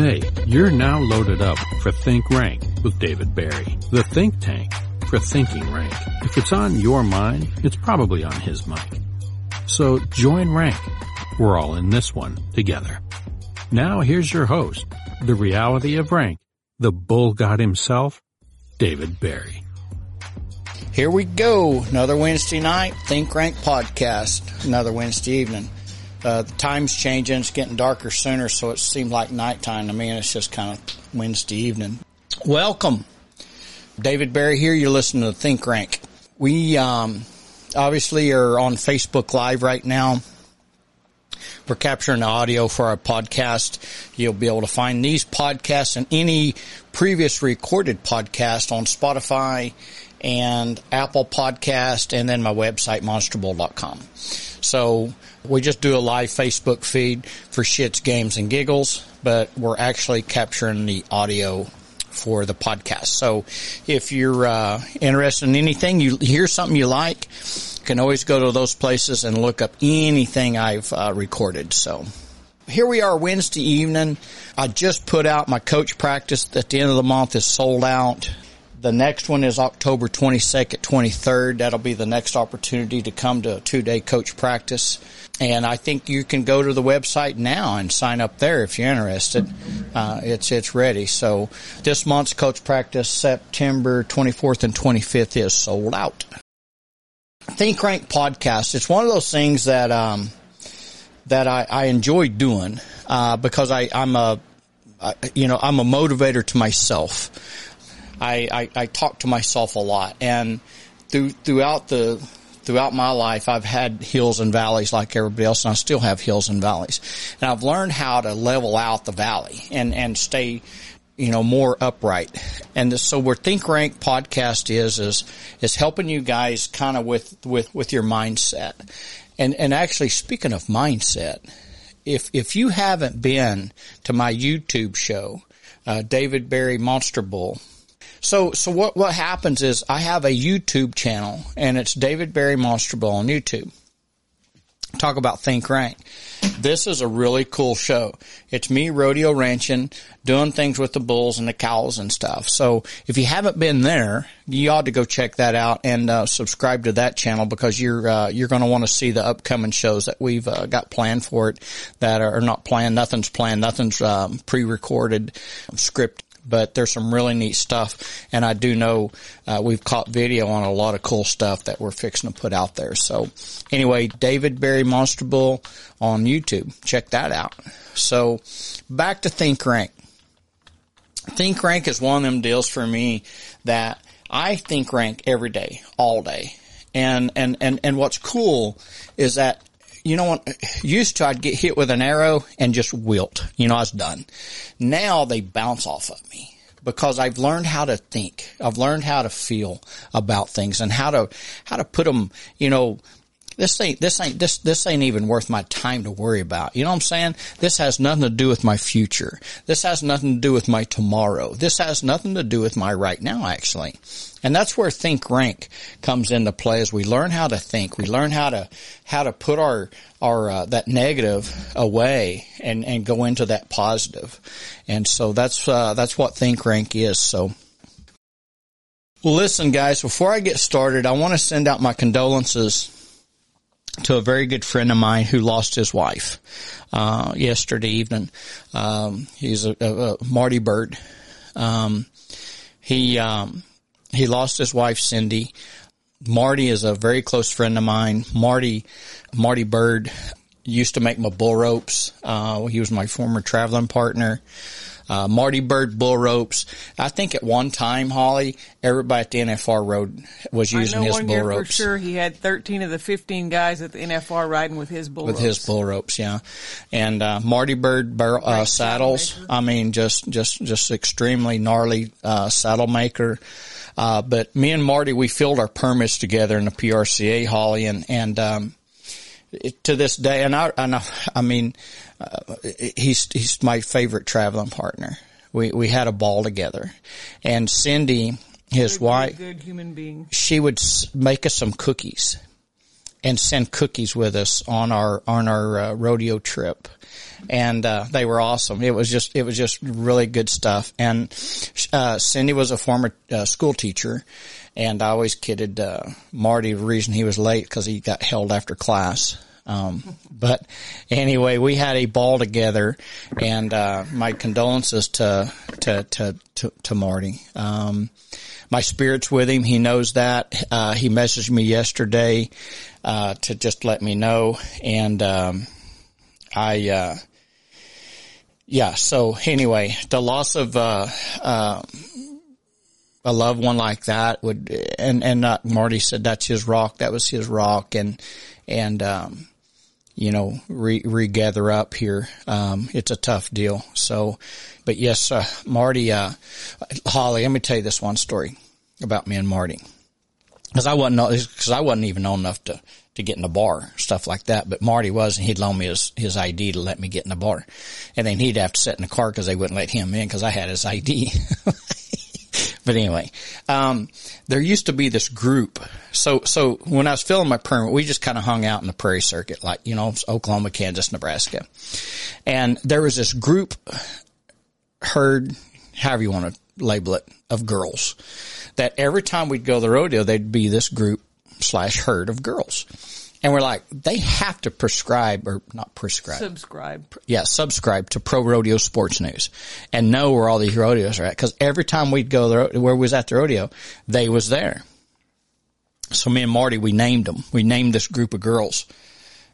Hey, you're now loaded up for Think Rank with David Barry, the think tank for thinking rank. If it's on your mind, it's probably on his mic. So join rank. We're all in this one together. Now here's your host, the reality of rank, the bull god himself, David Barry. Here we go. Another Wednesday night, Think Rank podcast. Another Wednesday evening. Uh, the time's changing. It's getting darker sooner, so it seems like nighttime to me, and it's just kind of Wednesday evening. Welcome. David Barry here. You're listening to Think Rank. We um, obviously are on Facebook Live right now. We're capturing the audio for our podcast. You'll be able to find these podcasts and any previous recorded podcast on Spotify and Apple Podcast and then my website, monsterbull.com. So we just do a live Facebook feed for shits, games, and giggles, but we're actually capturing the audio for the podcast. So if you're uh, interested in anything, you hear something you like, you can always go to those places and look up anything I've uh, recorded. So here we are Wednesday evening. I just put out my coach practice at the end of the month is sold out. The next one is October 22nd, 23rd. That'll be the next opportunity to come to a two day coach practice. And I think you can go to the website now and sign up there if you're interested. Uh, it's, it's ready. So this month's coach practice, September 24th and 25th is sold out. Think Rank podcast. It's one of those things that, um, that I, I enjoy doing, uh, because I, I'm a, you know, I'm a motivator to myself. I, I, I talk to myself a lot and through, throughout the, throughout my life, I've had hills and valleys like everybody else, and I still have hills and valleys. And I've learned how to level out the valley and, and stay, you know, more upright. And so where Think Rank podcast is, is, is helping you guys kind of with, with, with your mindset. And, and actually speaking of mindset, if, if you haven't been to my YouTube show, uh, David Barry Monster Bull, so, so what, what happens is I have a YouTube channel and it's David Barry Monster Bull on YouTube. Talk about Think Rank. This is a really cool show. It's me rodeo ranching, doing things with the bulls and the cows and stuff. So if you haven't been there, you ought to go check that out and uh, subscribe to that channel because you're uh, you're going to want to see the upcoming shows that we've uh, got planned for it that are not planned. Nothing's planned. Nothing's um, pre-recorded, script but there's some really neat stuff. And I do know uh, we've caught video on a lot of cool stuff that we're fixing to put out there. So anyway, David Barry Monster Bull on YouTube. Check that out. So back to Think Rank. Think Rank is one of them deals for me that I think rank every day, all day. And, and, and, and what's cool is that you know what? Used to I'd get hit with an arrow and just wilt. You know, I was done. Now they bounce off of me because I've learned how to think. I've learned how to feel about things and how to, how to put them, you know, this ain't, this ain't, this, this ain't even worth my time to worry about. You know what I'm saying? This has nothing to do with my future. This has nothing to do with my tomorrow. This has nothing to do with my right now, actually. And that's where think rank comes into play as we learn how to think. We learn how to, how to put our, our, uh, that negative away and, and go into that positive. And so that's, uh, that's what think rank is. So. Well, listen guys, before I get started, I want to send out my condolences to a very good friend of mine who lost his wife uh, yesterday evening. Um, he's a, a, a, Marty Bird. Um, he um, he lost his wife Cindy. Marty is a very close friend of mine. Marty Marty Bird used to make my bull ropes. Uh, he was my former traveling partner uh, Marty Bird bull ropes. I think at one time, Holly, everybody at the NFR road was using his bull ropes. For sure, he had 13 of the 15 guys at the NFR riding with his bull with ropes. his bull ropes, yeah. And uh, Marty Bird bar- uh, saddles. I mean, just just just extremely gnarly uh, saddle maker. Uh, but me and Marty, we filled our permits together in the PRCA, Holly, and and um, to this day, and I, and I, I mean, uh, he's he's my favorite traveling partner. We we had a ball together, and Cindy, his good, wife, good human being. She would make us some cookies, and send cookies with us on our on our uh, rodeo trip, and uh, they were awesome. It was just it was just really good stuff. And uh, Cindy was a former uh, school teacher, and I always kidded uh, Marty the reason he was late because he got held after class. Um, but anyway, we had a ball together, and uh, my condolences to to to to, to Marty. Um, my spirit's with him. He knows that. Uh, he messaged me yesterday uh, to just let me know, and um, I. Uh, yeah. So anyway, the loss of uh, uh, a loved one like that would, and and uh, Marty said that's his rock. That was his rock, and and um, you know, re- regather up here. Um, it's a tough deal. So, but yes, uh, Marty, uh, Holly, let me tell you this one story about me and Marty. Cause I wasn't, cause I wasn't even old enough to, to get in the bar, stuff like that. But Marty was, and he'd loan me his, his ID to let me get in the bar. And then he'd have to sit in the car cause they wouldn't let him in cause I had his ID. but anyway, um, there used to be this group. So, so when I was filling my permit, we just kind of hung out in the prairie circuit, like, you know, Oklahoma, Kansas, Nebraska. And there was this group herd, however you want to label it, of girls that every time we'd go the rodeo, they'd be this group slash herd of girls. And we're like, they have to prescribe or not prescribe. Subscribe. Yeah, subscribe to Pro Rodeo Sports News and know where all these rodeos are at. Cause every time we'd go there, where we was at the rodeo, they was there. So me and Marty, we named them. We named this group of girls.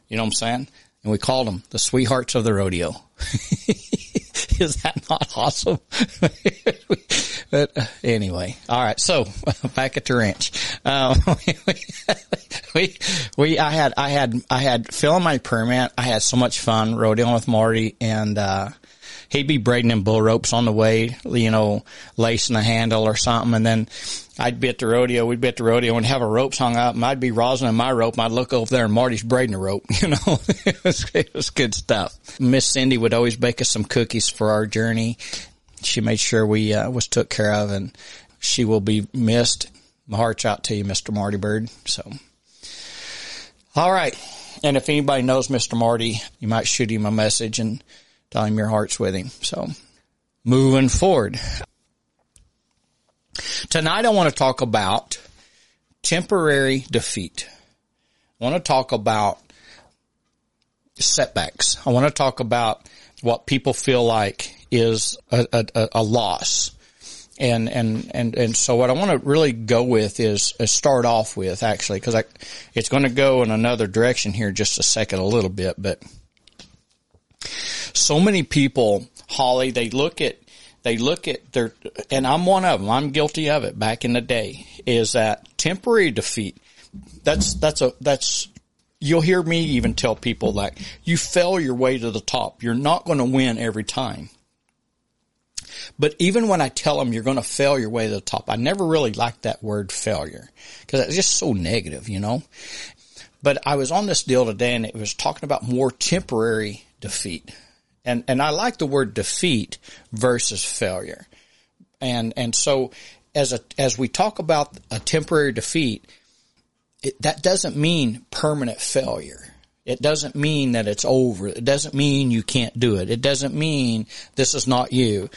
You know what I'm saying? And we called them the sweethearts of the rodeo. Is that not awesome? but uh, anyway, all right. So back at the ranch, um, we, we, I had, I had, I had filling my permit. I had so much fun rodeoing with Marty and, uh, he'd be braiding in bull ropes on the way, you know, lacing a handle or something. And then I'd be at the rodeo. We'd be at the rodeo and have our ropes hung up and I'd be rosining my rope and I'd look over there and Marty's braiding a rope, you know, it was, it was good stuff. Miss Cindy would always bake us some cookies for our journey. She made sure we, uh, was took care of and she will be missed. My heart's out to you, Mr. Marty Bird. So, all right. And if anybody knows Mr. Marty, you might shoot him a message and him your heart's with him. So moving forward. Tonight I want to talk about temporary defeat. I want to talk about setbacks. I want to talk about what people feel like is a, a, a loss. And, and, and, and so what I want to really go with is, is start off with actually, cause I, it's going to go in another direction here just a second, a little bit, but so many people, Holly, they look at, they look at their, and I'm one of them. I'm guilty of it back in the day is that temporary defeat. That's, that's a, that's, you'll hear me even tell people like you fell your way to the top. You're not going to win every time. But even when I tell them you're going to fail your way to the top, I never really liked that word failure because it's just so negative, you know. But I was on this deal today and it was talking about more temporary defeat. And, and I like the word defeat versus failure. And, and so as a, as we talk about a temporary defeat, it, that doesn't mean permanent failure. It doesn't mean that it's over. It doesn't mean you can't do it. It doesn't mean this is not you.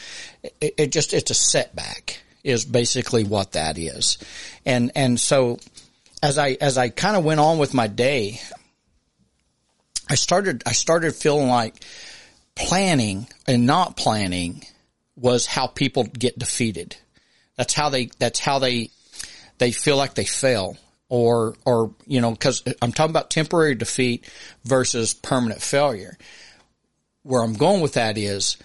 It, it just, it's a setback is basically what that is. And, and so as I, as I kind of went on with my day, I started, I started feeling like planning and not planning was how people get defeated. That's how they, that's how they, they feel like they fail or, or, you know, cause I'm talking about temporary defeat versus permanent failure. Where I'm going with that is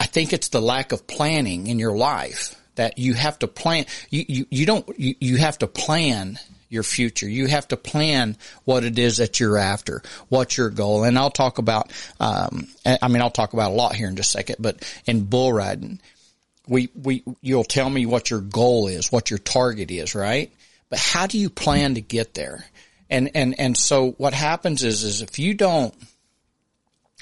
I think it's the lack of planning in your life that you have to plan. You, you, you don't, you, you have to plan your future. You have to plan what it is that you're after, what's your goal. And I'll talk about, um, I mean, I'll talk about a lot here in just a second, but in bull riding, we, we, you'll tell me what your goal is, what your target is, right? But how do you plan to get there? And, and, and so what happens is, is if you don't,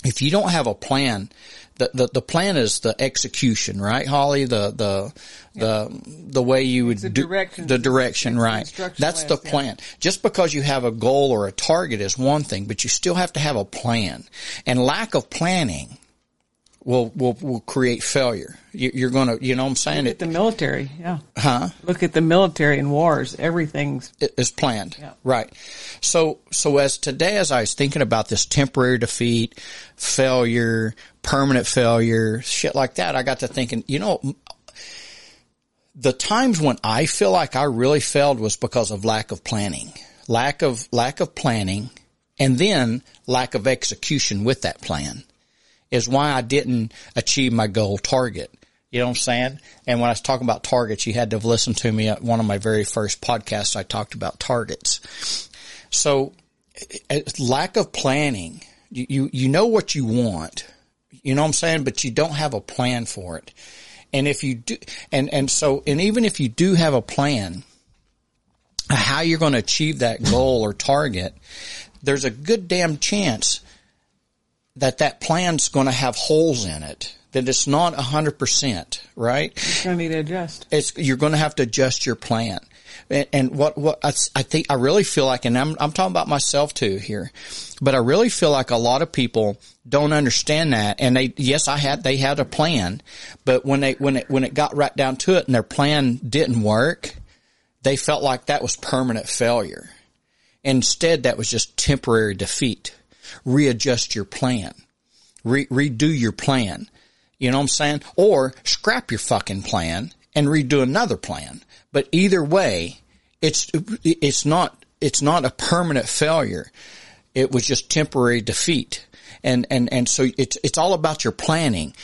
if you don't have a plan, the, the, the plan is the execution, right, Holly? The, the, the, the way you would the do the direction, the right? That's the list, yeah. plan. Just because you have a goal or a target is one thing, but you still have to have a plan. And lack of planning will, will, will create failure. You, you're gonna, you know what I'm saying? Look at It, the military, yeah. huh? Look at the military and wars. Everything's it is planned. Yeah. Right. So, so as today, as I was thinking about this temporary defeat, failure, permanent failure, shit like that, I got to thinking, you know, the times when I feel like I really failed was because of lack of planning, lack of, lack of planning, and then lack of execution with that plan is why I didn't achieve my goal target. You know what I'm saying? And when I was talking about targets, you had to have listened to me at one of my very first podcasts. I talked about targets. So eh, lack of planning, you, you, you know what you want, you know what I'm saying? But you don't have a plan for it. And if you do, and, and so, and even if you do have a plan, how you're going to achieve that goal or target, there's a good damn chance that that plan's going to have holes in it, that it's not a hundred percent, right? You're going to need to adjust. It's, you're going to have to adjust your plan. And, and what, what I, I think, I really feel like, and I'm, I'm talking about myself too here, but I really feel like a lot of people don't understand that. And they, yes, I had, they had a plan, but when they, when it, when it got right down to it and their plan didn't work, they felt like that was permanent failure. Instead, that was just temporary defeat. Readjust your plan. Re- redo your plan. You know what I'm saying? Or scrap your fucking plan and redo another plan. But either way, it's, it's not, it's not a permanent failure. It was just temporary defeat. And, and, and so it's, it's all about your planning.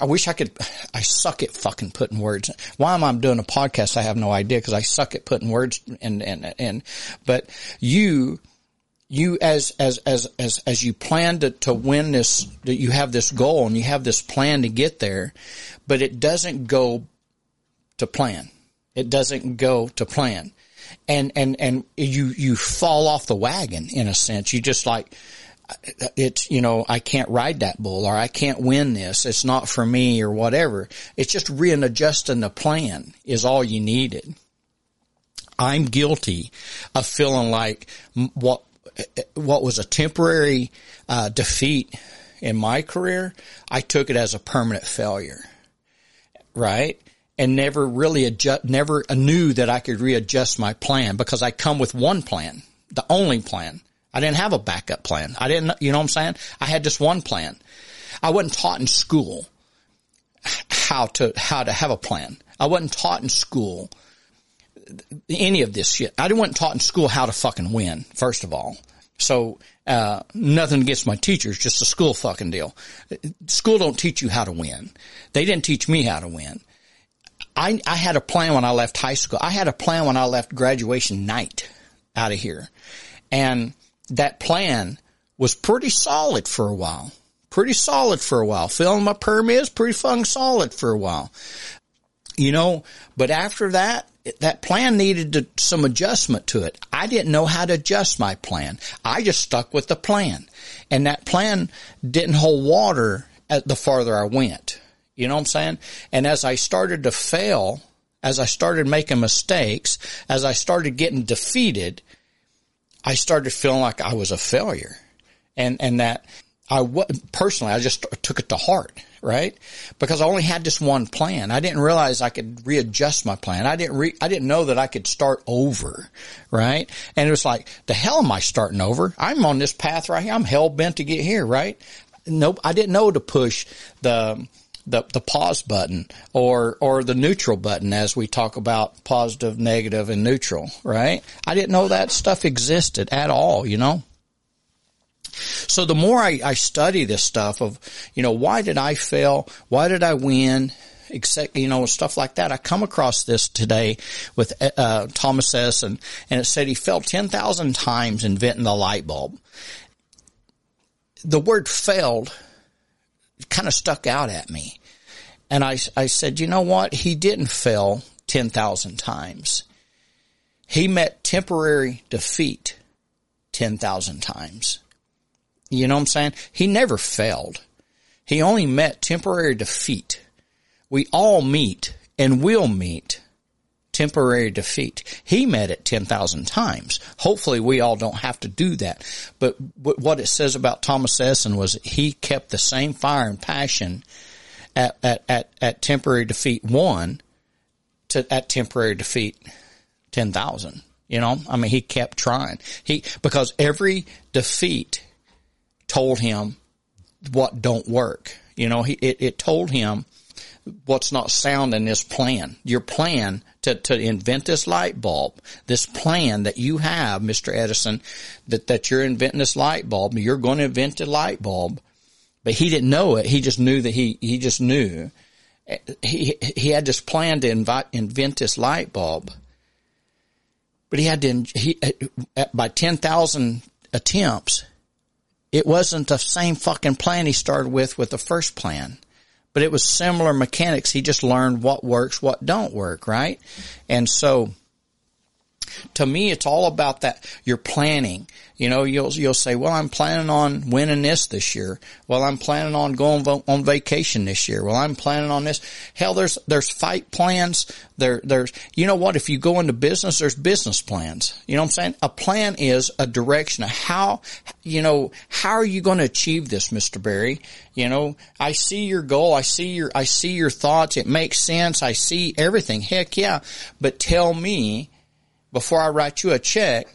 I wish I could, I suck at fucking putting words. Why am I doing a podcast? I have no idea because I suck at putting words and, and, and, but you, you as, as, as, as, as you plan to, to win this, that you have this goal and you have this plan to get there, but it doesn't go to plan. It doesn't go to plan. And, and, and you, you fall off the wagon in a sense. You just like, it's, you know, I can't ride that bull or I can't win this. It's not for me or whatever. It's just readjusting the plan is all you needed. I'm guilty of feeling like what, what was a temporary, uh, defeat in my career, I took it as a permanent failure. Right? And never really adjust, never knew that I could readjust my plan because I come with one plan, the only plan. I didn't have a backup plan. I didn't, you know what I'm saying? I had just one plan. I wasn't taught in school how to, how to have a plan. I wasn't taught in school any of this shit. I wasn't taught in school how to fucking win, first of all. So, uh, nothing against my teachers, just a school fucking deal. School don't teach you how to win. They didn't teach me how to win. I, I had a plan when I left high school. I had a plan when I left graduation night out of here. And that plan was pretty solid for a while. Pretty solid for a while. Filling my permits, pretty fucking solid for a while. You know, but after that, that plan needed to, some adjustment to it. I didn't know how to adjust my plan. I just stuck with the plan. And that plan didn't hold water at the farther I went. You know what I'm saying? And as I started to fail, as I started making mistakes, as I started getting defeated, I started feeling like I was a failure and, and that I wa personally, I just took it to heart, right? Because I only had this one plan. I didn't realize I could readjust my plan. I didn't re, I didn't know that I could start over, right? And it was like, the hell am I starting over? I'm on this path right here. I'm hell bent to get here, right? Nope. I didn't know to push the, the, the pause button or, or the neutral button as we talk about positive, negative and neutral, right? I didn't know that stuff existed at all, you know? So the more I, I study this stuff of, you know, why did I fail? Why did I win? Except, you know, stuff like that. I come across this today with, uh, Thomas Edison and it said he fell 10,000 times inventing the light bulb. The word failed kind of stuck out at me. And I, I said, you know what? He didn't fail 10,000 times. He met temporary defeat 10,000 times. You know what I'm saying? He never failed. He only met temporary defeat. We all meet and will meet temporary defeat. He met it 10,000 times. Hopefully we all don't have to do that. But what it says about Thomas Edison was he kept the same fire and passion at, at, at, at temporary defeat one to at temporary defeat 10,000. You know, I mean, he kept trying. He, because every defeat told him what don't work. You know, he, it, it told him what's not sound in this plan. Your plan to, to invent this light bulb, this plan that you have, Mr. Edison, that, that you're inventing this light bulb, you're going to invent a light bulb, but he didn't know it. He just knew that he, he just knew. He, he had this plan to invite, invent this light bulb, but he had to, he, uh, by 10,000 attempts, it wasn't the same fucking plan he started with with the first plan but it was similar mechanics. He just learned what works, what don't work, right? And so to me, it's all about that. You're planning. You know, you'll, you'll say, well, I'm planning on winning this this year. Well, I'm planning on going on vacation this year. Well, I'm planning on this. Hell, there's, there's fight plans. There, there's, you know what? If you go into business, there's business plans. You know what I'm saying? A plan is a direction of how, you know, how are you going to achieve this, Mr. Barry? You know, I see your goal. I see your, I see your thoughts. It makes sense. I see everything. Heck yeah. But tell me, before I write you a check,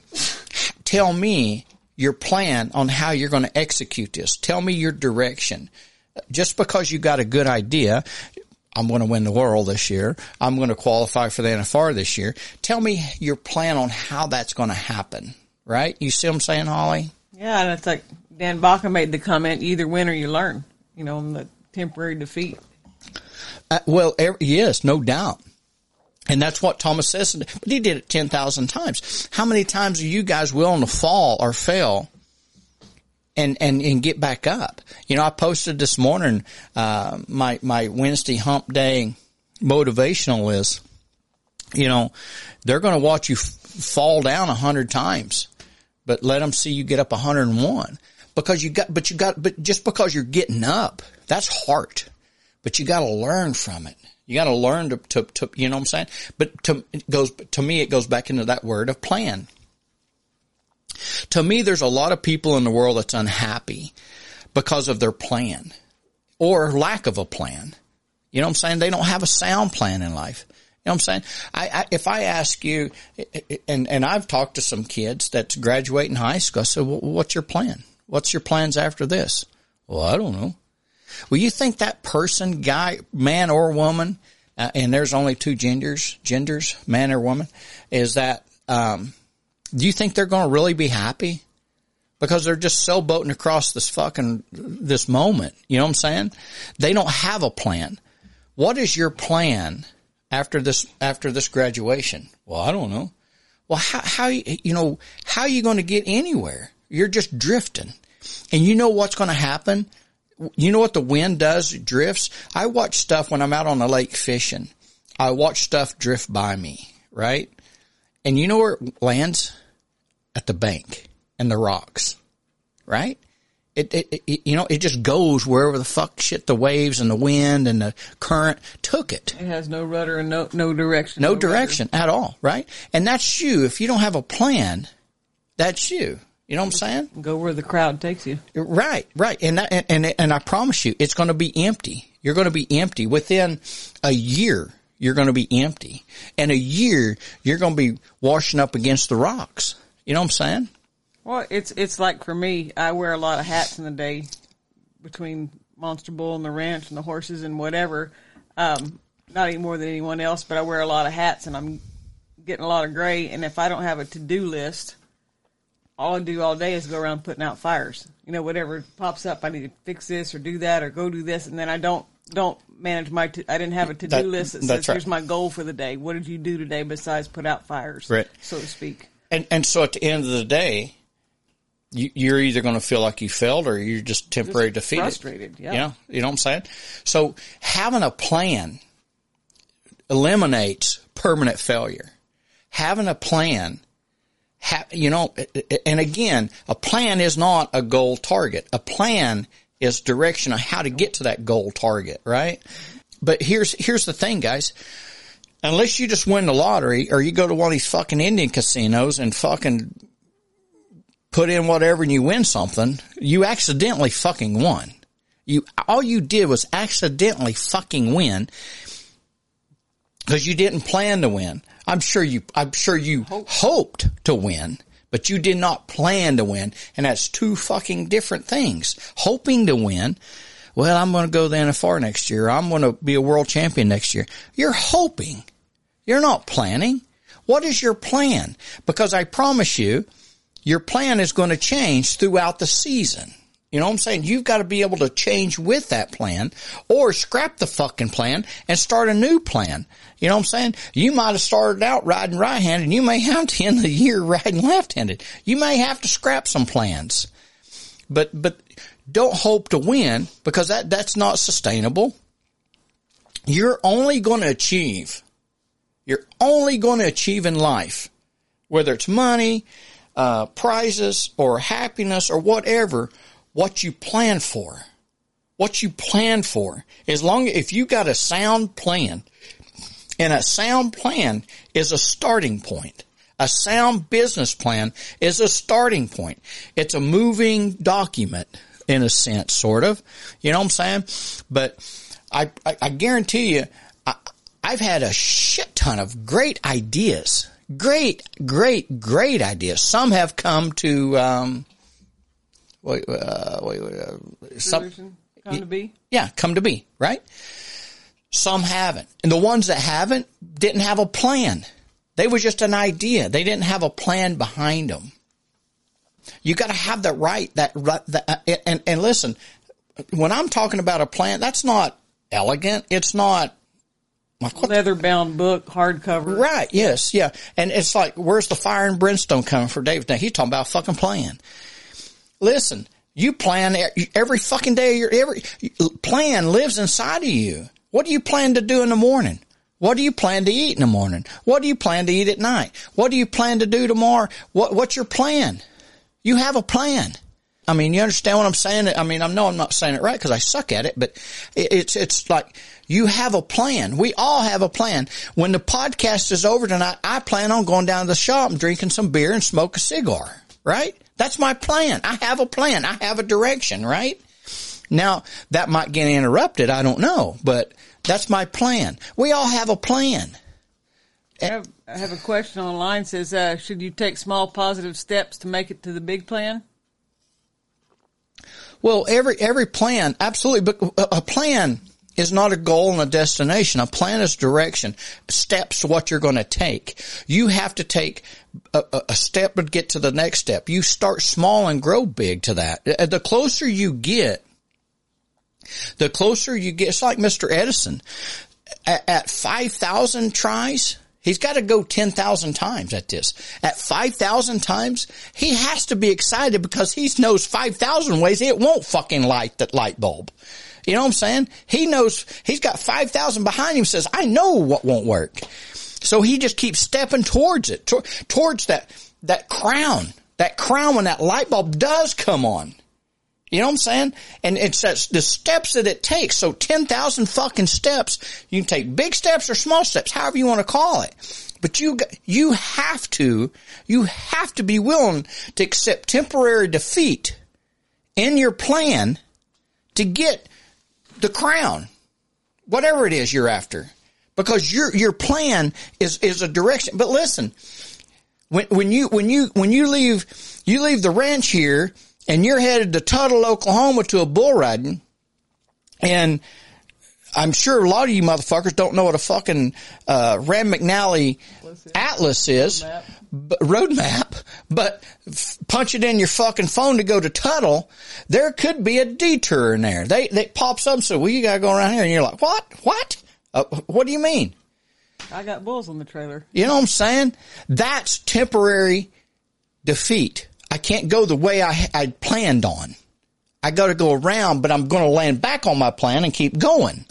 tell me your plan on how you're going to execute this. Tell me your direction. Just because you got a good idea, I'm going to win the world this year. I'm going to qualify for the NFR this year. Tell me your plan on how that's going to happen. Right? You see what I'm saying, Holly? Yeah, and it's like Dan Baca made the comment: either win or you learn. You know, in the temporary defeat. Uh, well, every, yes, no doubt. And that's what Thomas says. But he did it 10,000 times. How many times are you guys willing to fall or fail and, and, and get back up? You know, I posted this morning, uh, my, my Wednesday hump day motivational is, you know, they're going to watch you f- fall down a hundred times, but let them see you get up 101 because you got, but you got, but just because you're getting up, that's heart, but you got to learn from it. You got to learn to, to, to, you know what I'm saying? But to, it goes, to me, it goes back into that word of plan. To me, there's a lot of people in the world that's unhappy because of their plan or lack of a plan. You know what I'm saying? They don't have a sound plan in life. You know what I'm saying? I, I, if I ask you, and, and I've talked to some kids that's graduating high school, I said, well, what's your plan? What's your plans after this? Well, I don't know. Well, you think that person, guy, man or woman, uh, and there's only two genders, genders, man or woman, is that, um, do you think they're going to really be happy? Because they're just sailboating across this fucking, this moment. You know what I'm saying? They don't have a plan. What is your plan after this, after this graduation? Well, I don't know. Well, how, how, you know, how are you going to get anywhere? You're just drifting. And you know what's going to happen? You know what the wind does? It drifts. I watch stuff when I'm out on the lake fishing. I watch stuff drift by me, right? And you know where it lands? At the bank and the rocks, right? It, it, it, you know, it just goes wherever the fuck shit the waves and the wind and the current took it. It has no rudder and no, no direction. No, no direction rudder. at all, right? And that's you. If you don't have a plan, that's you. You know what I'm saying? Go where the crowd takes you. Right, right. And that, and, and, and I promise you, it's going to be empty. You're going to be empty within a year. You're going to be empty. And a year, you're going to be washing up against the rocks. You know what I'm saying? Well, it's, it's like for me, I wear a lot of hats in the day between Monster Bull and the ranch and the horses and whatever. Um, not any more than anyone else, but I wear a lot of hats and I'm getting a lot of gray. And if I don't have a to-do list, all I do all day is go around putting out fires. You know, whatever pops up, I need to fix this or do that or go do this, and then I don't don't manage my. To, I didn't have a to do list that says right. here's my goal for the day. What did you do today besides put out fires, right. so to speak? And and so at the end of the day, you, are either going to feel like you failed or you're just temporarily just defeated. Frustrated, yeah. You know, you know what I'm saying? So having a plan eliminates permanent failure. Having a plan ha- you know, and again, a plan is not a goal target. A plan is direction on how to get to that goal target, right? But here's, here's the thing, guys. Unless you just win the lottery or you go to one of these fucking Indian casinos and fucking put in whatever and you win something, you accidentally fucking won. You, all you did was accidentally fucking win because you didn't plan to win. I'm sure you, I'm sure you Hope. hoped to win, but you did not plan to win. And that's two fucking different things. Hoping to win. Well, I'm going to go the NFR next year. I'm going to be a world champion next year. You're hoping. You're not planning. What is your plan? Because I promise you, your plan is going to change throughout the season. You know what I'm saying? You've got to be able to change with that plan or scrap the fucking plan and start a new plan. You know what I'm saying? You might have started out riding right-handed and you may have to end the year riding left-handed. You may have to scrap some plans. But, but don't hope to win because that, that's not sustainable. You're only going to achieve, you're only going to achieve in life, whether it's money, uh, prizes or happiness or whatever, what you plan for. What you plan for. As long, if you got a sound plan, and a sound plan is a starting point. A sound business plan is a starting point. It's a moving document in a sense, sort of. You know what I'm saying? But I, I, I guarantee you, I, I've had a shit ton of great ideas. Great, great, great ideas. Some have come to, um, wait, uh, wait, wait, uh, some, come to be? Yeah, come to be, right? Some haven't. And the ones that haven't didn't have a plan. They were just an idea. They didn't have a plan behind them. You got to have the right, that, that uh, and, and listen, when I'm talking about a plan, that's not elegant. It's not leather bound book, hardcover. Right. Yes. Yeah. And it's like, where's the fire and brimstone coming for David? Now he's talking about a fucking plan. Listen, you plan every fucking day. of Your every plan lives inside of you. What do you plan to do in the morning? What do you plan to eat in the morning? What do you plan to eat at night? What do you plan to do tomorrow? What, what's your plan? You have a plan. I mean, you understand what I'm saying? I mean, I know I'm not saying it right because I suck at it, but it's, it's like you have a plan. We all have a plan. When the podcast is over tonight, I plan on going down to the shop and drinking some beer and smoke a cigar, right? That's my plan. I have a plan. I have a direction, right? Now that might get interrupted. I don't know, but that's my plan. We all have a plan. I have, I have a question online. Says, uh, should you take small positive steps to make it to the big plan? Well, every every plan, absolutely, but a plan is not a goal and a destination. A plan is direction, steps to what you're going to take. You have to take a, a, step to get to the next step. You start small and grow big to that. Uh, the closer you get, the closer you get. It's like Mr. Edison. At, at 5,000 tries, He's got to go 10,000 times at this. At 5,000 times, he has to be excited because he knows 5,000 ways it won't fucking light that light bulb. You know what I'm saying? He knows, he's got 5,000 behind him says, I know what won't work. So he just keeps stepping towards it, to, towards that, that crown, that crown when that light bulb does come on. You know what I'm saying? And it's the steps that it takes. So 10,000 fucking steps. You can take big steps or small steps, however you want to call it. But you, you have to, you have to be willing to accept temporary defeat in your plan to get the crown, whatever it is you're after, because your your plan is is a direction. But listen, when when you when you when you leave you leave the ranch here and you're headed to Tuttle, Oklahoma to a bull riding, and I'm sure a lot of you motherfuckers don't know what a fucking uh, Rand McNally atlas is, roadmap, but f- punch it in your fucking phone to go to Tuttle. There could be a detour in there. They they pops up and say, "Well, you gotta go around here," and you're like, "What? What? Uh, what do you mean?" I got bulls on the trailer. You know what I'm saying? That's temporary defeat. I can't go the way I I planned on. I got to go around, but I'm going to land back on my plan and keep going.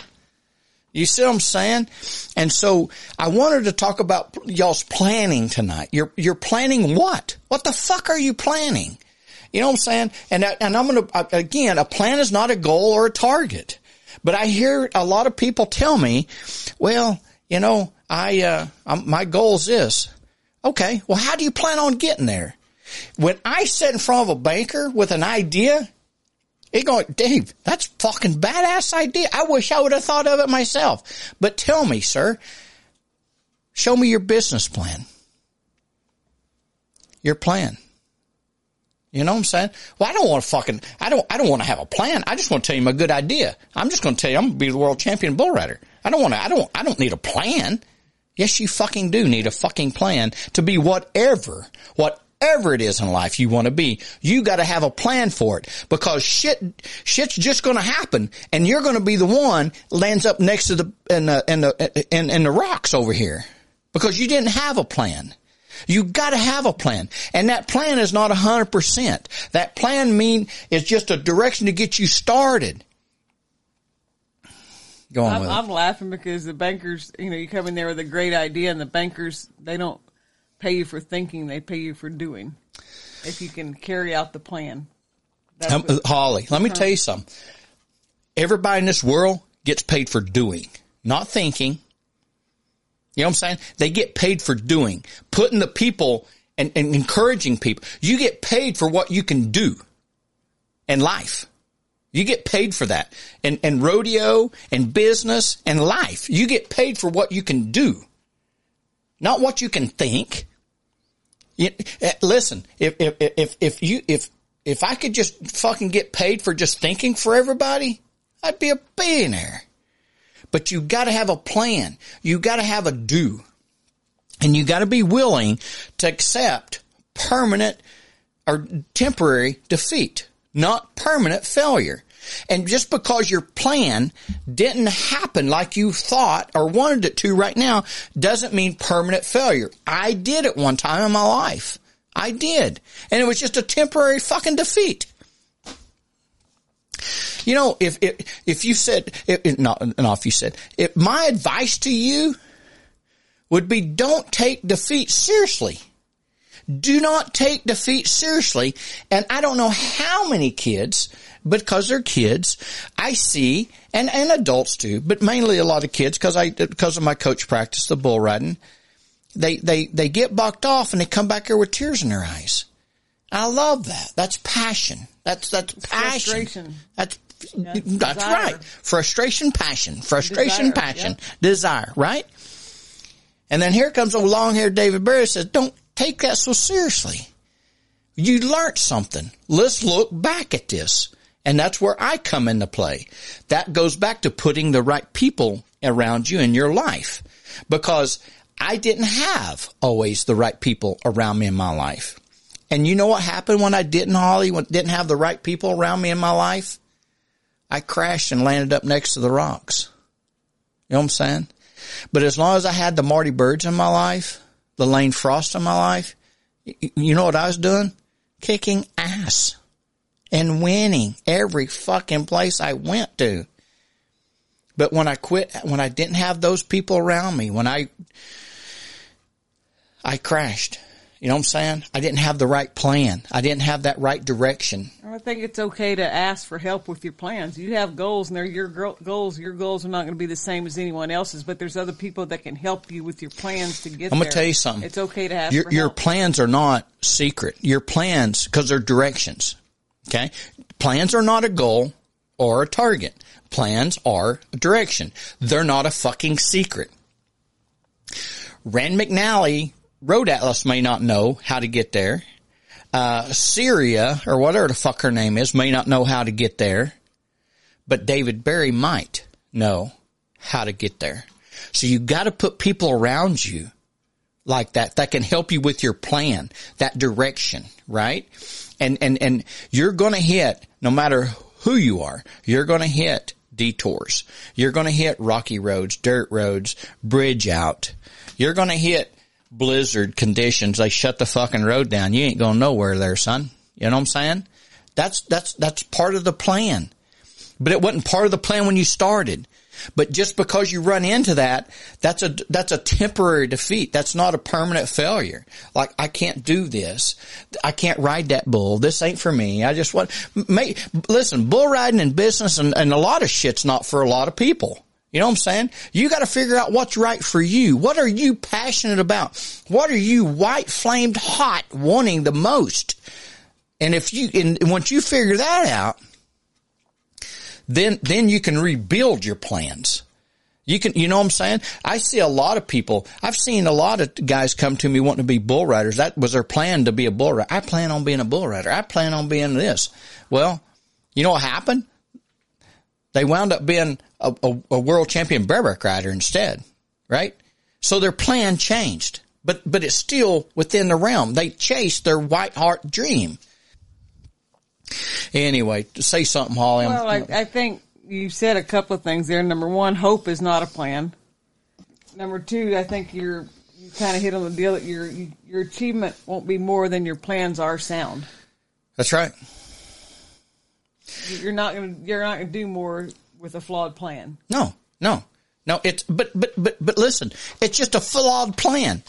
You see what I'm saying? And so I wanted to talk about y'all's planning tonight. You're, you're planning what? What the fuck are you planning? You know what I'm saying? And, and I'm going to, again, a plan is not a goal or a target. But I hear a lot of people tell me, well, you know, I, uh, I'm, my goal is this. Okay. Well, how do you plan on getting there? When I sit in front of a banker with an idea, it going, Dave, that's fucking badass idea. I wish I would have thought of it myself. But tell me, sir, show me your business plan. Your plan. You know what I'm saying? Well, I don't want to fucking, I don't, I don't want to have a plan. I just want to tell you my good idea. I'm just going to tell you I'm going to be the world champion bull rider. I don't want to, I don't, I don't need a plan. Yes, you fucking do need a fucking plan to be whatever, what whatever it is in life you want to be, you got to have a plan for it because shit, shit's just going to happen and you're going to be the one lands up next to the, in the, in the, in, in the rocks over here because you didn't have a plan. You got to have a plan. And that plan is not a hundred percent. That plan mean is just a direction to get you started. Go on I'm, I'm laughing because the bankers, you know, you come in there with a great idea and the bankers, they don't pay you for thinking; they pay you for doing. If you can carry out the plan. Um, Holly, let me tell you something. Everybody in this world gets paid for doing, not thinking. You know what I'm saying? They get paid for doing, putting the people and, and encouraging people. You get paid for what you can do in life. You get paid for that. And, and rodeo and business and life. You get paid for what you can do. Not what you can think. You, eh, listen, if, if, if, if you, if, if I could just fucking get paid for just thinking for everybody, I'd be a billionaire. But you gotta have a plan. You gotta have a do. And you gotta be willing to accept permanent or temporary defeat, not permanent failure. And just because your plan didn't happen like you thought or wanted it to right now doesn't mean permanent failure. I did it one time in my life. I did. And it was just a temporary fucking defeat. You know, if, if, if you said, if, not, not if you said, if my advice to you would be don't take defeat seriously. Do not take defeat seriously. And I don't know how many kids because they're kids, I see, and, and adults too, but mainly a lot of kids because I, because of my coach practice, the bull riding, they, they, they get bucked off and they come back here with tears in their eyes. I love that. That's passion. That's, that's passion. That's, yeah, that's desire. right. Frustration, passion, frustration, desire, passion, desire, right? And then here comes a long haired David Berry says, don't take that so seriously. You learned something. Let's look back at this. And that's where I come into play. That goes back to putting the right people around you in your life because I didn't have always the right people around me in my life. And you know what happened when I didn't, Holly, when didn't have the right people around me in my life? I crashed and landed up next to the rocks. You know what I'm saying? But as long as I had the Marty Birds in my life, the Lane Frost in my life, you know what I was doing? Kicking ass and winning every fucking place I went to. But when I quit, when I didn't have those people around me, when I, I crashed. You know what I'm saying? I didn't have the right plan. I didn't have that right direction. I think it's okay to ask for help with your plans. You have goals and they're your goals. Your goals are not going to be the same as anyone else's, but there's other people that can help you with your plans to get there. I'm going to tell you something. It's okay to ask your, your plans are not secret. Your plans, cause they're directions. Okay. Plans are not a goal or a target. Plans are a direction. They're not a fucking secret. Rand McNally, Road Atlas may not know how to get there. Uh, Siri, or whatever the fuck her name is, may not know how to get there. But David Barry might know how to get there. So you gotta put people around you like that that can help you with your plan, that direction, right? and, and, and you're going to hit, no matter who you are, you're going to hit detours. You're going to hit rocky roads, dirt roads, bridge out. You're going to hit blizzard conditions. They shut the fucking road down. You ain't going nowhere there, son. You know what I'm saying? That's, that's, that's part of the plan. But it wasn't part of the plan when you started. But just because you run into that, that's a, that's a temporary defeat. That's not a permanent failure. Like, I can't do this. I can't ride that bull. This ain't for me. I just want, may, listen, bull riding in business and, and a lot of shit's not for a lot of people. You know what I'm saying? You got to figure out what's right for you. What are you passionate about? What are you white flamed hot wanting the most? And if you, and once you figure that out, then, then you can rebuild your plans. You can, you know what I'm saying? I see a lot of people, I've seen a lot of guys come to me wanting to be bull riders. That was their plan to be a bull rider. I plan on being a bull rider. I plan on being this. Well, you know what happened? They wound up being a, a, a world champion bareback rider instead, right? So their plan changed, but, but it's still within the realm. They chased their white heart dream. Anyway, say something, Holly. Well, I, I think you said a couple of things there. Number one, hope is not a plan. Number two, I think you're you kind of hit on the deal that your your achievement won't be more than your plans are sound. That's right. You're not gonna you're not gonna do more with a flawed plan. No, no, no. It's but but but but listen, it's just a flawed plan.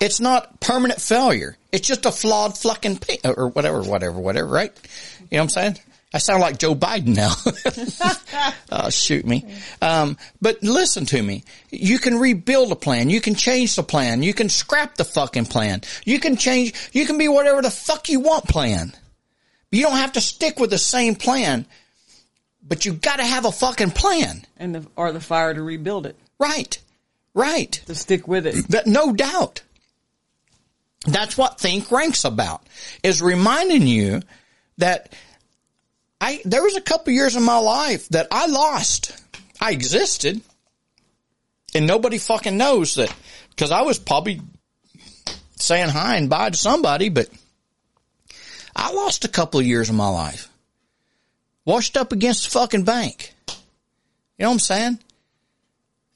It's not permanent failure. It's just a flawed fucking or whatever, whatever, whatever. Right? You know what I'm saying? I sound like Joe Biden now. oh, shoot me. Um, but listen to me. You can rebuild a plan. You can change the plan. You can scrap the fucking plan. You can change, you can be whatever the fuck you want plan. You don't have to stick with the same plan, but you gotta have a fucking plan. And the or the fire to rebuild it. Right. Right. To stick with it. That, no doubt. That's what Think Rank's about, is reminding you that I, there was a couple years in my life that I lost. I existed. And nobody fucking knows that, cause I was probably saying hi and bye to somebody, but I lost a couple of years of my life. Washed up against the fucking bank. You know what I'm saying?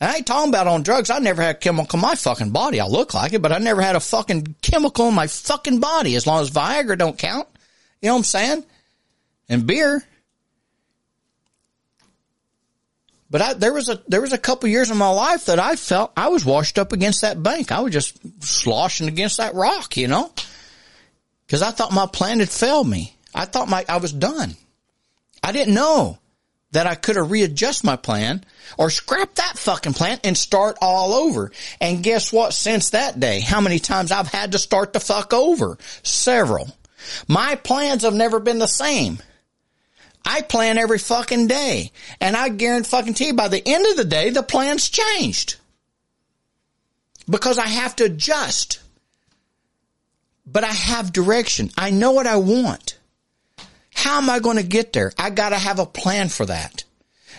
I ain't talking about on drugs. I never had a chemical in my fucking body. I look like it, but I never had a fucking chemical in my fucking body as long as Viagra don't count. You know what I'm saying? And beer. But I, there was a, there was a couple years in my life that I felt I was washed up against that bank. I was just sloshing against that rock, you know? Cause I thought my plan had failed me. I thought my, I was done. I didn't know that I could have readjust my plan or scrap that fucking plan and start all over. And guess what? Since that day, how many times I've had to start the fuck over? Several. My plans have never been the same. I plan every fucking day. And I guarantee fucking you by the end of the day, the plan's changed. Because I have to adjust. But I have direction. I know what I want. How am I going to get there? I got to have a plan for that.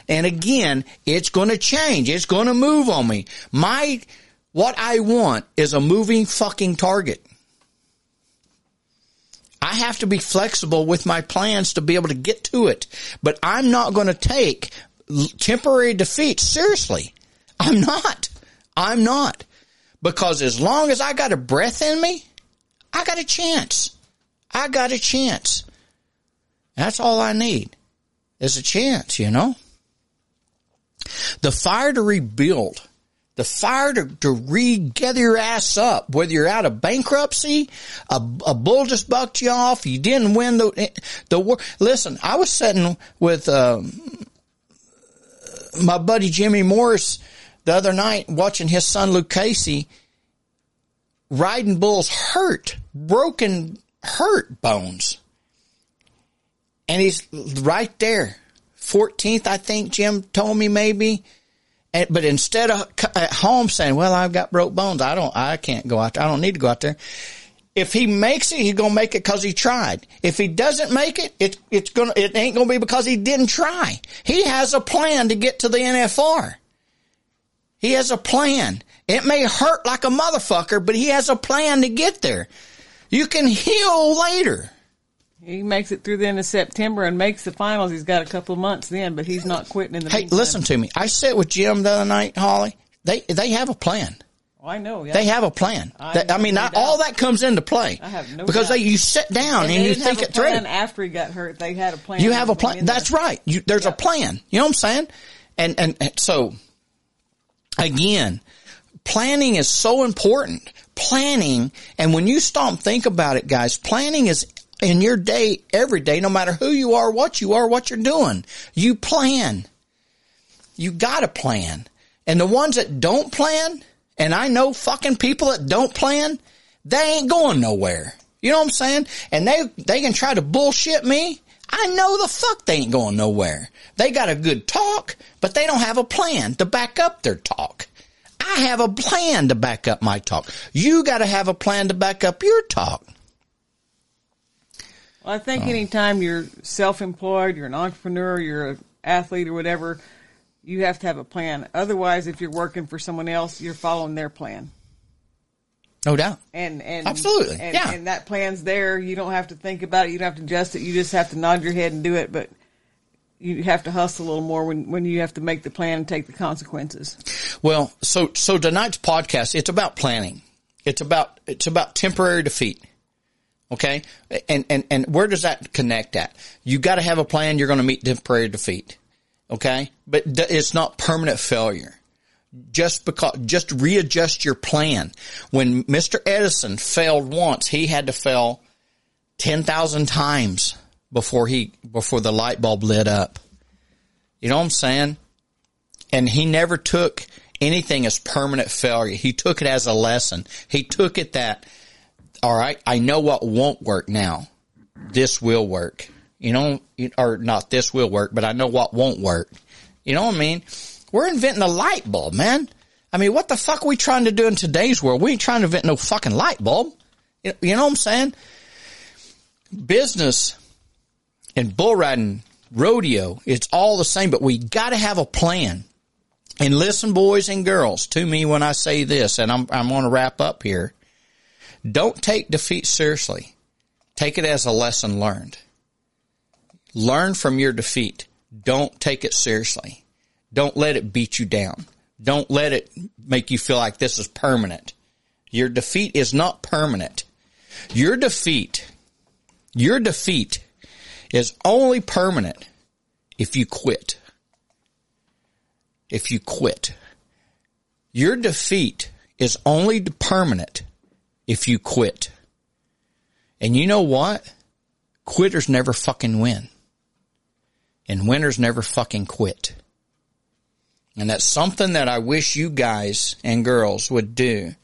And again, it's going to change. It's going to move on me. My, what I want is a moving fucking target. I have to be flexible with my plans to be able to get to it. But I'm not going to take temporary defeat seriously. I'm not. I'm not. Because as long as I got a breath in me, I got a chance. I got a chance. That's all I need is a chance, you know? The fire to rebuild, the fire to, to regather your ass up, whether you're out of bankruptcy, a, a bull just bucked you off, you didn't win the, the war. Listen, I was sitting with, um, my buddy Jimmy Morris the other night watching his son Luke Casey riding bulls hurt, broken, hurt bones and he's right there. 14th, I think Jim told me maybe. And, but instead of at home saying, well, I've got broke bones. I don't, I can't go out there. I don't need to go out there. If he makes it, he's going to make it because he tried. If he doesn't make it, it it's going to, it ain't going to be because he didn't try. He has a plan to get to the NFR. He has a plan. It may hurt like a motherfucker, but he has a plan to get there. You can heal later. He makes it through the end of September and makes the finals. He's got a couple of months then, but he's not quitting in the Hey, meantime. listen to me. I sat with Jim the other night, Holly. They they have a plan. Oh, I know. Yeah. They have a plan. I That- I, mean, no doubt. all that comes into play. I have no because doubt. they, you sit down and, And you think it through. plan after he got hurt. They had a plan. You have a plan. That's there. right. You, there's a plan. You know what I'm saying? And, and, and so again, planning is so important. Planning, and when you stop and think about it, guys, planning is in your day, every day, no matter who you are, what you are, what you're doing. You plan. You gotta plan. And the ones that don't plan, and I know fucking people that don't plan, they ain't going nowhere. You know what I'm saying? And they, they can try to bullshit me. I know the fuck they ain't going nowhere. They got a good talk, but they don't have a plan to back up their talk. I have a plan to back up my talk. You gotta have a plan to back up your talk. Well, I think anytime you're self-employed, you're an entrepreneur, you're an athlete or whatever, you have to have a plan. Otherwise, if you're working for someone else, you're following their plan. No doubt. And and Absolutely, and, yeah. and that plan's there. You don't have to think about it. You don't have to adjust it. You just have to nod your head and do it. But you have to hustle a little more when when you have to make the plan and take the consequences. Well, so so tonight's podcast it's about planning. It's about it's about temporary defeat. Okay? And and and where does that connect at? You got to have a plan you're going to meet temporary defeat. Okay? But it's not permanent failure. Just because just readjust your plan. When Mr. Edison failed once, he had to fail 10,000 times before he before the light bulb lit up. You know what I'm saying? and he never took anything as permanent failure. He took it as a lesson. He took it that, all right, I know what won't work now. This will work. You know, or not this will work, but I know what won't work. You know what I mean? We're inventing a light bulb, man. I mean, what the fuck are we trying to do in today's world? We ain't trying to invent no fucking light bulb. You know what I'm saying? Business and bull riding, rodeo, it's all the same, but we gotta have a plan. And listen, boys and girls, to me when I say this, and I'm, I'm going to wrap up here. Don't take defeat seriously. Take it as a lesson learned. Learn from your defeat. Don't take it seriously. Don't let it beat you down. Don't let it make you feel like this is permanent. Your defeat is not permanent. Your defeat, your defeat is only permanent if you quit if you quit. Your defeat is only permanent if you quit. And you know what? Quitters never fucking win. And winners never fucking quit. And that's something that I wish you guys and girls would do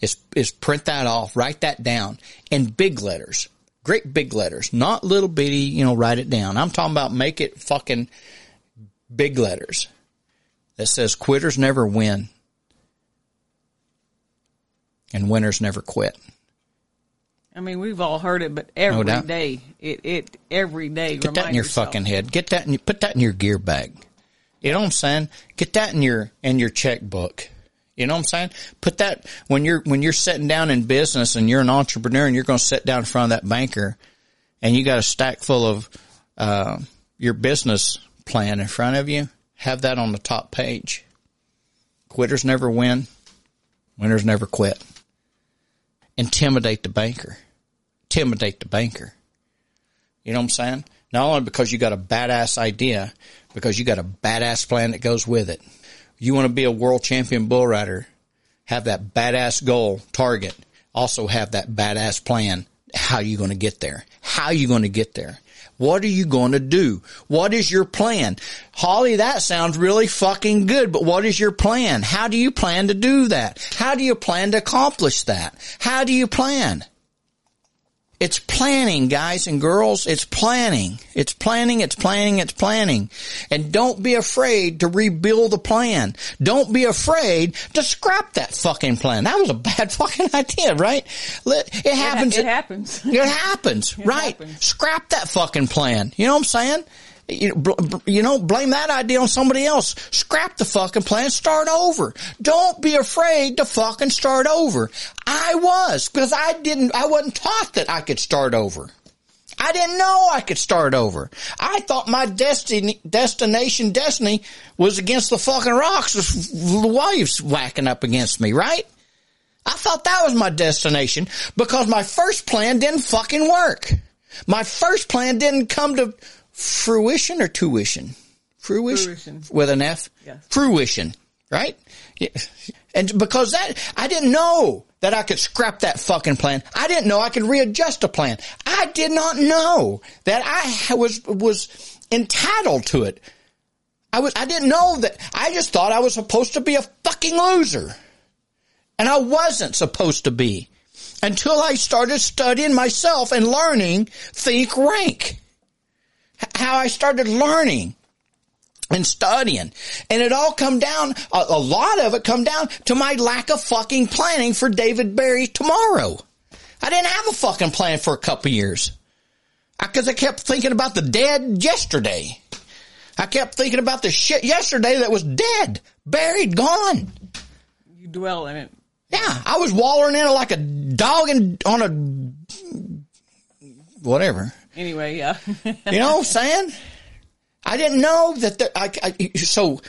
is, is print that off, write that down in big letters, great big letters, not little bitty, you know, write it down. I'm talking about make it fucking big letters that says quitters never win and winners never quit. I mean, we've all heard it, but every doubt. day, it it every day. Get that in your fucking head. Get that in, put that in your gear bag. You know what I'm saying? Get that in your in your checkbook. You know what I'm saying? Put that when you're when you're sitting down in business and you're an entrepreneur and you're going to sit down in front of that banker and you got a stack full of uh, your business plan in front of you. Have that on the top page. Quitters never win. Winners never quit. Intimidate the banker. Intimidate the banker. You know what I'm saying? Not only because you got a badass idea, because you got a badass plan that goes with it. You want to be a world champion bull rider, have that badass goal, target, also have that badass plan. How you going to get there? How you going to get there? What are you going to do? What is your plan? Holly, that sounds really fucking good, but what is your plan? How do you plan to do that? How do you plan to accomplish that? How do you plan? It's planning, guys and girls. It's planning. It's planning. It's planning. It's planning. And don't be afraid to rebuild the plan. Don't be afraid to scrap that fucking plan. That was a bad fucking idea, right? It happens. It happens. It happens, right? happens. Scrap that fucking plan. You know what I'm saying? You, bl- bl- you know, blame that idea on somebody else. Scrap the fucking plan. Start over. Don't be afraid to fucking start over. I was because I didn't. I wasn't taught that I could start over. I didn't know I could start over. I thought my destiny, destination, destiny was against the fucking rocks the waves whacking up against me, right? I thought that was my destination because my first plan didn't fucking work. My first plan didn't come to fruition or tuition. fruition, Fruition. with an F, Yes. fruition, right? Yeah. And because that, I didn't know that I could scrap that fucking plan. I didn't know I could readjust a plan. I did not know that I was was entitled to it. I was, I didn't know that. I just thought I was supposed to be a fucking loser. And I wasn't supposed to be until I started studying myself and learning think rank. How I started learning and studying. And it all come down, a, a lot of it come down to my lack of fucking planning for David Berry tomorrow. I didn't have a fucking plan for a couple years. I, cause I kept thinking about the dead yesterday. I kept thinking about the shit yesterday that was dead, buried, gone. You dwell in it. Yeah, I was wallowing in it like a dog in, on a, whatever. Anyway, yeah. You know what I'm saying? I didn't know that there, I, I, so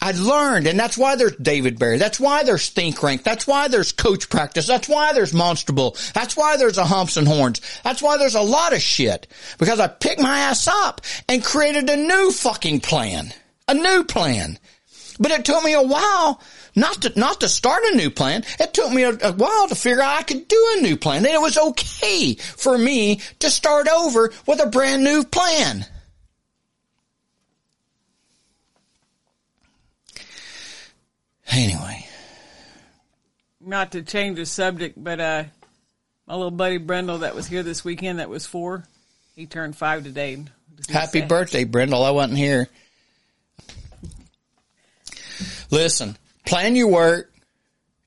I learned, and that's why there's David Berry. That's why there's Think Rank. That's why there's Coach Practice. That's why there's Monster Bull. That's why there's a Humps and Horns. That's why there's a lot of shit. Because I picked my ass up and created a new fucking plan. A new plan. But it took me a while not to, not to start a new plan. It took me a, a while to figure out I could do a new plan. And it was okay for me to start over with a brand new plan. Anyway, Not to change the subject, but uh, my little buddy Brendel that was here this weekend that was four, he turned five today. Happy birthday, Brendel. I wasn't here. Listen, plan your work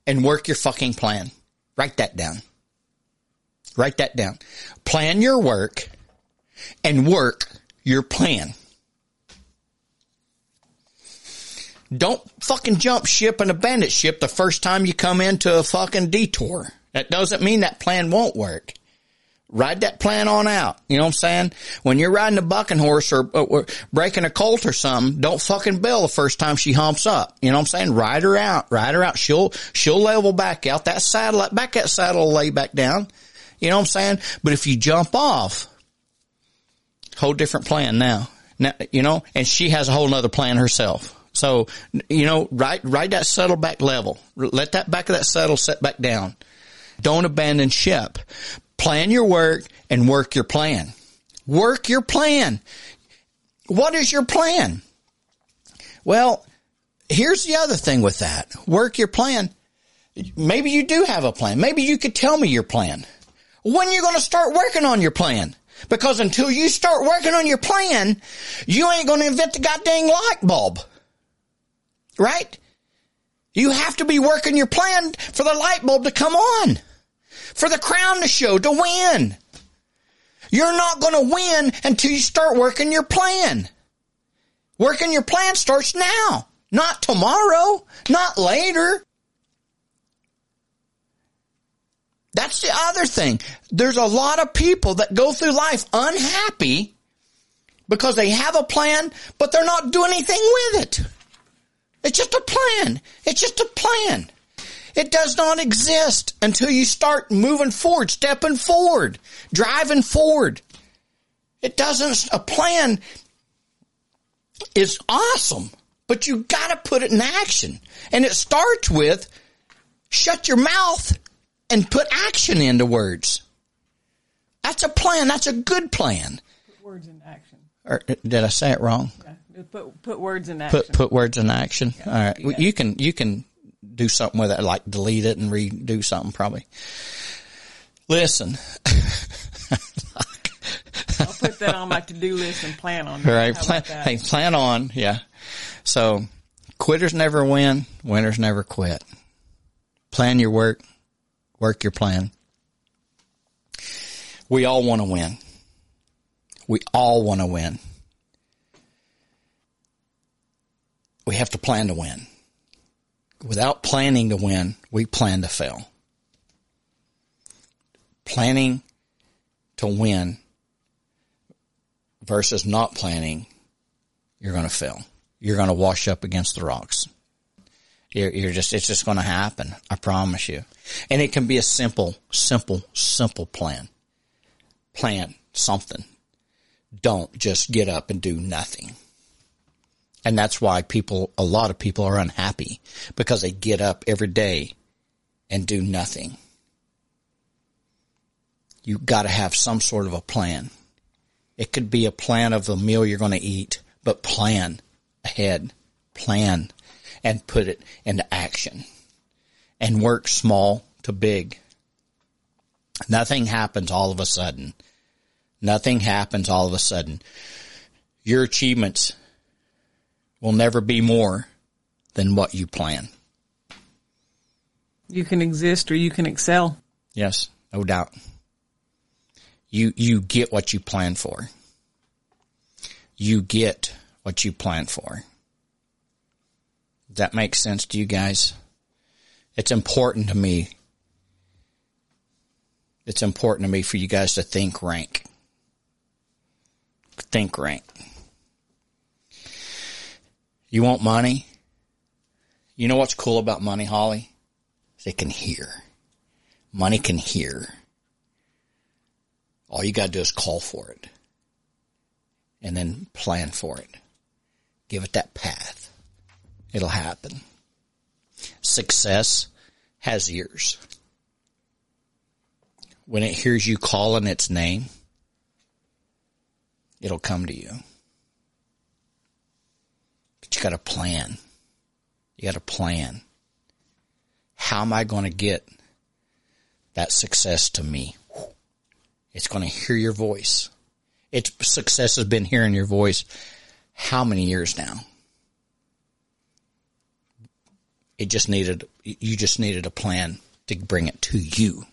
and work your fucking plan. Write that down. Write that down. Plan your work and work your plan. Don't fucking jump ship and abandon ship the first time you come into a fucking detour. That doesn't mean that plan won't work. Ride that plan on out. You know what I'm saying? When you're riding a bucking horse or, or breaking a colt or something, don't fucking bail the first time she humps up. You know what I'm saying? Ride her out. Ride her out. She'll, she'll level back out. That saddle, back that saddle will lay back down. You know what I'm saying? But if you jump off, whole different plan now. Now, you know, and she has a whole nother plan herself. So, you know, ride, ride that saddle back level. Let that back of that saddle set back down. Don't abandon ship. Plan your work and work your plan. Work your plan. What is your plan? Well, here's the other thing with that. Work your plan. Maybe you do have a plan. Maybe you could tell me your plan. When are you going to start working on your plan? Because until you start working on your plan, you ain't going to invent the goddamn light bulb. Right? You have to be working your plan for the light bulb to come on. For the crown to show to win. You're not going to win until you start working your plan. Working your plan starts now, not tomorrow, not later. That's the other thing. There's a lot of people that go through life unhappy because they have a plan, but they're not doing anything with it. It's just a plan. It's just a plan. It does not exist until you start moving forward, stepping forward, driving forward. It doesn't, a plan is awesome, but you gotta put it in action. And it starts with shut your mouth and put action into words. That's a plan. That's a good plan. Put words in action. Or uh, did I say it wrong? Yeah. Put put words in action. Put put words in action. All right, got you can you can do something with it, like delete it and redo something probably. Listen, I'll put that on my to do list and plan on. all right, plan, that? hey, plan on, yeah. So, quitters never win, winners never quit. Plan your work, work your plan. We all want to win. We all want to win. We have to plan to win. Without planning to win, we plan to fail. Planning to win versus not planning, you're going to fail. You're going to wash up against the rocks. You're, you're just, it's just going to happen. I promise you. And it can be a simple, simple, simple plan. Plan something. Don't just get up and do nothing. And that's why people, a lot of people are unhappy because they get up every day and do nothing. You gotta have some sort of a plan. It could be a plan of the meal you're going to eat, but plan ahead, plan and put it into action and work small to big. Nothing happens all of a sudden. Nothing happens all of a sudden. Your achievements will never be more than what you plan. You can exist or you can excel. Yes, no doubt. You, you get what you plan for. You get what you plan for. Does that make sense to you guys? It's important to me. It's important to me for you guys to think rank. Think rank. You want money? You know what's cool about money, Holly? They can hear. Money can hear. All you gotta do is call for it. And then plan for it. Give it that path. It'll happen. Success has ears. When it hears you calling its name, it'll come to you. You got a plan. You got a plan. How am I going to get that success to me? It's going to hear your voice. Its success has been hearing your voice how many years now? It just needed, you just needed a plan to bring it to you.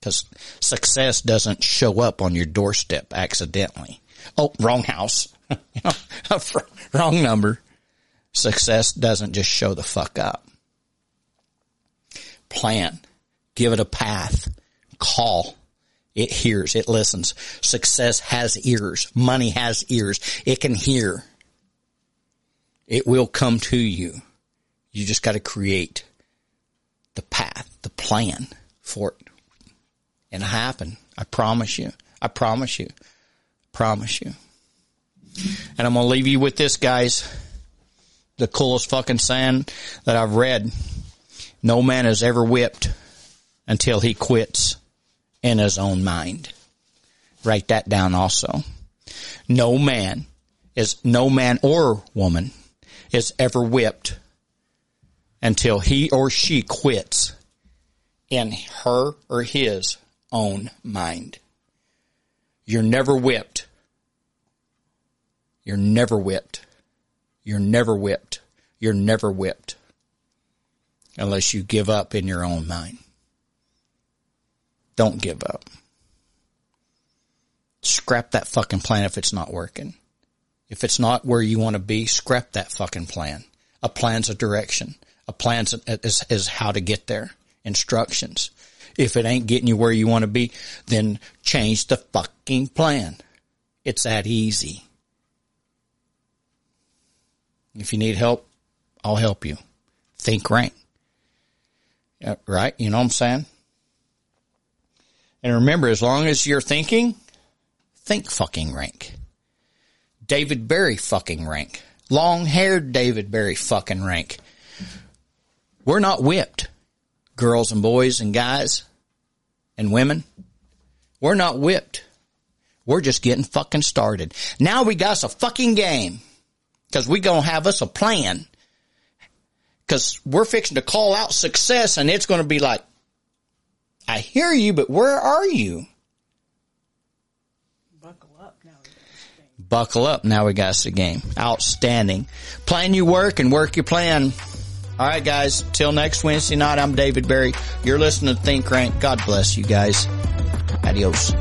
Cause success doesn't show up on your doorstep accidentally. Oh, wrong house. wrong number. Success doesn't just show the fuck up. Plan. Give it a path. Call. It hears. It listens. Success has ears. Money has ears. It can hear. It will come to you. You just got to create the path, the plan for it. And it happen. I promise you. I promise you. Promise you. And I'm going to leave you with this, guys. The coolest fucking saying that I've read. No man is ever whipped until he quits in his own mind. Write that down also. No man is, no man or woman is ever whipped until he or she quits in her or his own mind. You're never whipped. You're never whipped. You're never whipped. You're never whipped unless you give up in your own mind. Don't give up. Scrap that fucking plan if it's not working. If it's not where you want to be, scrap that fucking plan. A plan's a direction. A plan is, is how to get there. Instructions. If it ain't getting you where you want to be, then change the fucking plan. It's that easy. If you need help, I'll help you. Think rank. Right? You know what I'm saying? And remember, as long as you're thinking, think fucking rank. David Berry fucking rank. Long haired David Berry fucking rank. We're not whipped, girls and boys and guys and women. We're not whipped. We're just getting fucking started. Now we got a fucking game. Cause we gonna have us a plan. Cause we're fixing to call out success and it's gonna be like, I hear you, but where are you? Buckle up now. Buckle up. Now we got the game. Outstanding. Plan your work and work your plan. All right, guys. Till next Wednesday night, I'm David Berry. You're listening to Think Rank. God bless you guys. Adios.